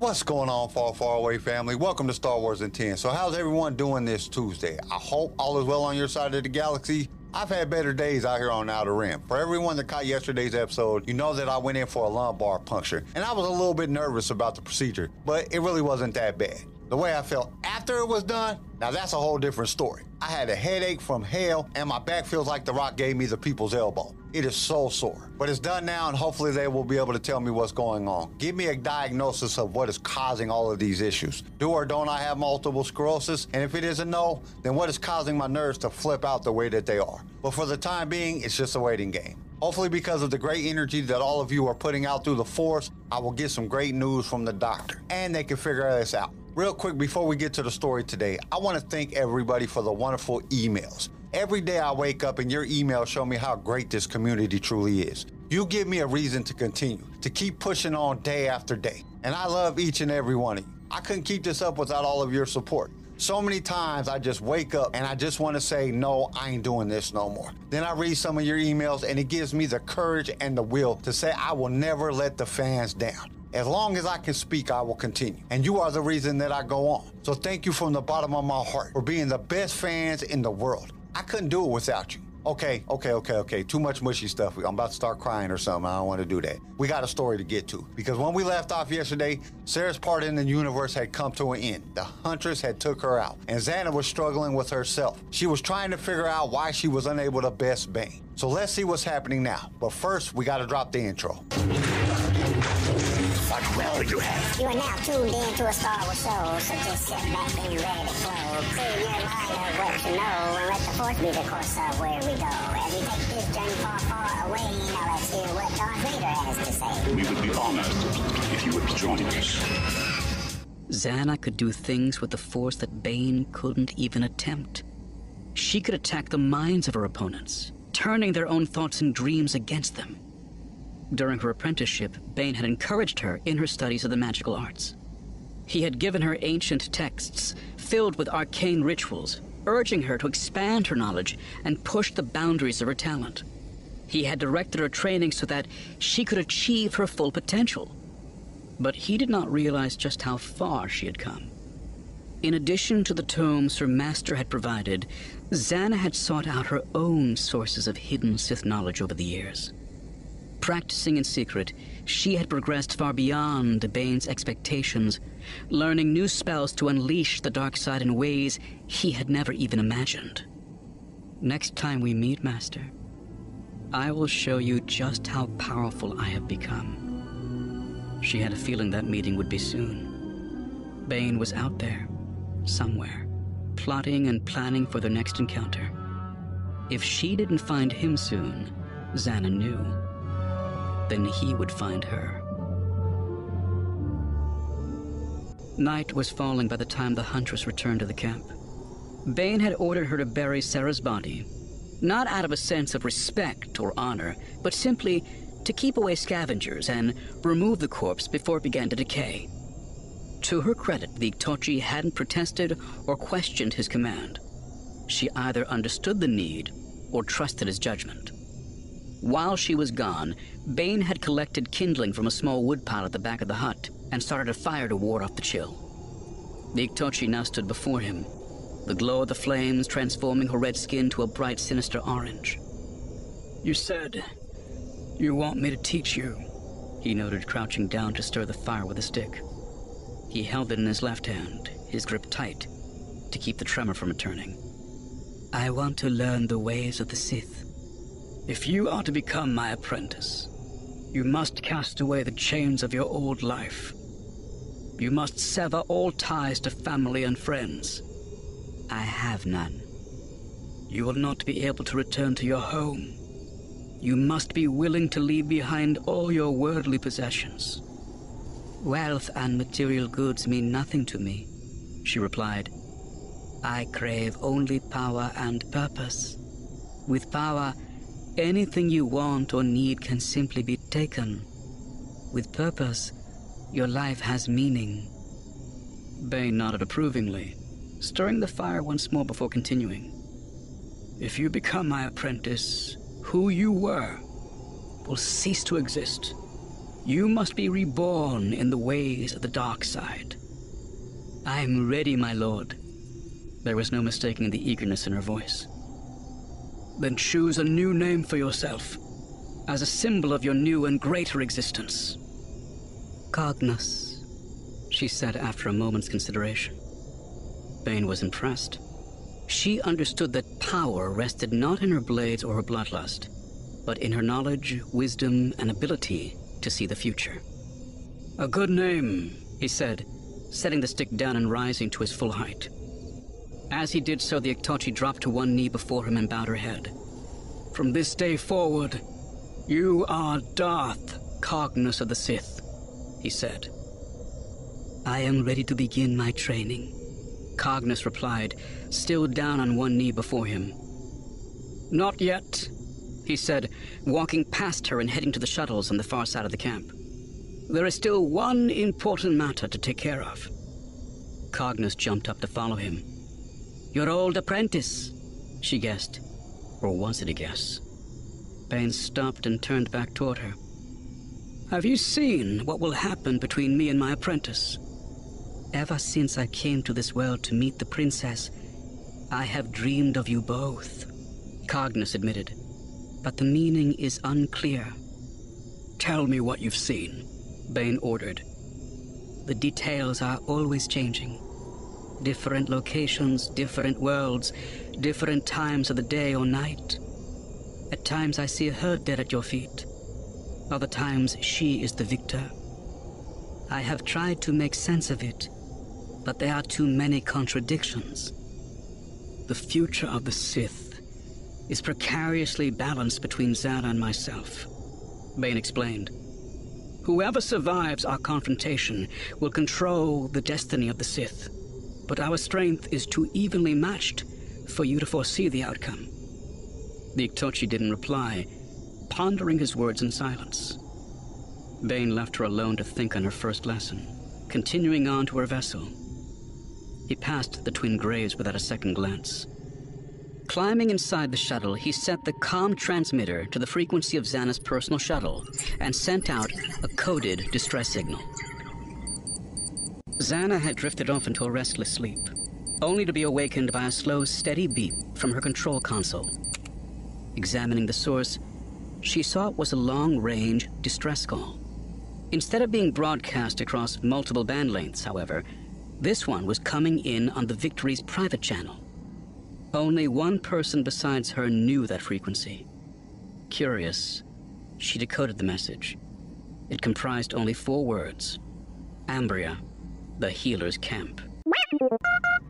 What's going on, far, far away family? Welcome to Star Wars in 10. So, how's everyone doing this Tuesday? I hope all is well on your side of the galaxy. I've had better days out here on Outer Rim. For everyone that caught yesterday's episode, you know that I went in for a lumbar puncture, and I was a little bit nervous about the procedure, but it really wasn't that bad. The way I felt after it was done, now that's a whole different story. I had a headache from hell, and my back feels like The Rock gave me the people's elbow. It is so sore. But it's done now, and hopefully they will be able to tell me what's going on. Give me a diagnosis of what is causing all of these issues. Do or don't I have multiple sclerosis? And if it is a no, then what is causing my nerves to flip out the way that they are? But for the time being, it's just a waiting game. Hopefully, because of the great energy that all of you are putting out through the force, I will get some great news from the doctor and they can figure this out. Real quick, before we get to the story today, I want to thank everybody for the wonderful emails. Every day I wake up and your emails show me how great this community truly is. You give me a reason to continue, to keep pushing on day after day. And I love each and every one of you. I couldn't keep this up without all of your support. So many times I just wake up and I just want to say, no, I ain't doing this no more. Then I read some of your emails and it gives me the courage and the will to say, I will never let the fans down. As long as I can speak, I will continue. And you are the reason that I go on. So thank you from the bottom of my heart for being the best fans in the world. I couldn't do it without you. Okay, okay, okay, okay. Too much mushy stuff. I'm about to start crying or something. I don't want to do that. We got a story to get to because when we left off yesterday, Serra's part in the universe had come to an end. The Huntress had took her out, and Zannah was struggling with herself. She was trying to figure out why she was unable to best Bane. So let's see what's happening now. But first, we got to drop the intro. What will you have? You are now tuned in to a Star Wars show, so just sit back and be ready to flow. Clear your mind of what you know, and let the force be the course of where we go. As we take this journey far, far away, now let's hear what Darth Vader has to say. We would be honored if you would join us. Zannah could do things with the force that Bane couldn't even attempt. She could attack the minds of her opponents, turning their own thoughts and dreams against them. During her apprenticeship, Bane had encouraged her in her studies of the magical arts. He had given her ancient texts filled with arcane rituals, urging her to expand her knowledge and push the boundaries of her talent. He had directed her training so that she could achieve her full potential. But he did not realize just how far she had come. In addition to the tomes her master had provided, Zannah had sought out her own sources of hidden Sith knowledge over the years. Practicing in secret, she had progressed far beyond Bane's expectations, learning new spells to unleash the dark side in ways he had never even imagined. Next time we meet, Master, I will show you just how powerful I have become. She had a feeling that meeting would be soon. Bane was out there, somewhere, plotting and planning for their next encounter. If she didn't find him soon, Zannah knew then he would find her. Night was falling by the time the Huntress returned to the camp. Bane had ordered her to bury Serra's body, not out of a sense of respect or honor, but simply to keep away scavengers and remove the corpse before it began to decay. To her credit, the Tochi hadn't protested or questioned his command. She either understood the need or trusted his judgment. While she was gone, Bane had collected kindling from a small woodpile at the back of the hut and started a fire to ward off the chill. The now stood before him, the glow of the flames transforming her red skin to a bright, sinister orange. You said you want me to teach you, he noted, crouching down to stir the fire with a stick. He held it in his left hand, his grip tight, to keep the tremor from returning. I want to learn the ways of the Sith. If you are to become my apprentice, you must cast away the chains of your old life. You must sever all ties to family and friends. I have none. You will not be able to return to your home. You must be willing to leave behind all your worldly possessions. Wealth and material goods mean nothing to me, she replied. I crave only power and purpose. With power, Anything you want or need can simply be taken. With purpose, your life has meaning. Bane nodded approvingly, stirring the fire once more before continuing. If you become my apprentice, who you were will cease to exist. You must be reborn in the ways of the dark side. I am ready, my lord. There was no mistaking the eagerness in her voice. Then choose a new name for yourself, as a symbol of your new and greater existence. Cognus, she said after a moment's consideration. Bane was impressed. She understood that power rested not in her blades or her bloodlust, but in her knowledge, wisdom, and ability to see the future. A good name, he said, setting the stick down and rising to his full height. As he did so, the Iktotchi dropped to one knee before him and bowed her head. From this day forward, you are Darth, Cognus of the Sith, he said. I am ready to begin my training, Cognus replied, still down on one knee before him. Not yet, he said, walking past her and heading to the shuttles on the far side of the camp. There is still one important matter to take care of. Cognus jumped up to follow him. Your old apprentice, she guessed. Or was it a guess? Bane stopped and turned back toward her. Have you seen what will happen between me and my apprentice? Ever since I came to this world to meet the princess, I have dreamed of you both, Cognus admitted. But the meaning is unclear. Tell me what you've seen, Bane ordered. The details are always changing. Different locations, different worlds, different times of the day or night. At times I see her dead at your feet. Other times she is the victor. I have tried to make sense of it, but there are too many contradictions. The future of the Sith is precariously balanced between Zannah and myself, Bane explained. Whoever survives our confrontation will control the destiny of the Sith but our strength is too evenly matched for you to foresee the outcome. The Iktotchi didn't reply, pondering his words in silence. Bane left her alone to think on her first lesson, continuing on to her vessel. He passed the twin graves without a second glance. Climbing inside the shuttle, he set the com transmitter to the frequency of Zannah's personal shuttle and sent out a coded distress signal. Zannah had drifted off into a restless sleep, only to be awakened by a slow, steady beep from her control console. Examining the source, she saw it was a long-range distress call. Instead of being broadcast across multiple band lengths, however, this one was coming in on the Victory's private channel. Only one person besides her knew that frequency. Curious, she decoded the message. It comprised only four words. Ambria, the healer's camp.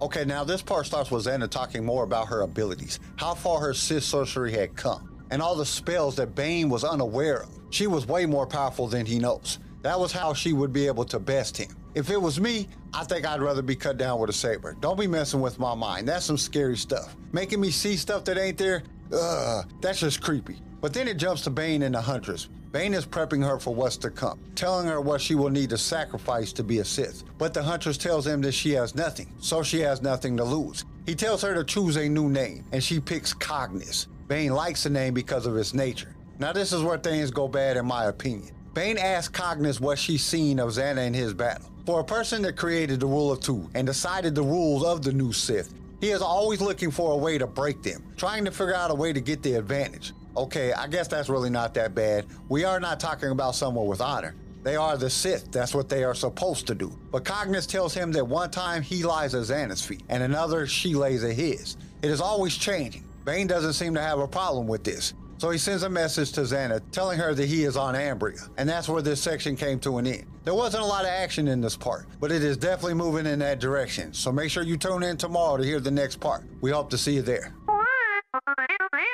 Okay, now this part starts with Zannah talking more about her abilities, how far her Sith sorcery had come, and all the spells that Bane was unaware of. She was way more powerful than he knows. That was how she would be able to best him. If it was me, I think I'd rather be cut down with a saber. Don't be messing with my mind. That's some scary stuff. Making me see stuff that ain't there, ugh, that's just creepy. But then it jumps to Bane and the Huntress. Bane is prepping her for what's to come, telling her what she will need to sacrifice to be a Sith. But the Huntress tells him that she has nothing, so she has nothing to lose. He tells her to choose a new name, and she picks Cognus. Bane likes the name because of its nature. Now, this is where things go bad, in my opinion. Bane asks Cognus what she's seen of Zannah in his battle. For a person that created the rule of two and decided the rules of the new Sith, he is always looking for a way to break them, trying to figure out a way to get the advantage. Okay, I guess that's really not that bad. We are not talking about someone with honor. They are the Sith. That's what they are supposed to do. But Cognus tells him that one time he lies at Zannah's feet, and another she lays at his. It is always changing. Bane doesn't seem to have a problem with this. So he sends a message to Zannah telling her that he is on Ambria, and that's where this section came to an end. There wasn't a lot of action in this part, but it is definitely moving in that direction. So make sure you tune in tomorrow to hear the next part. We hope to see you there.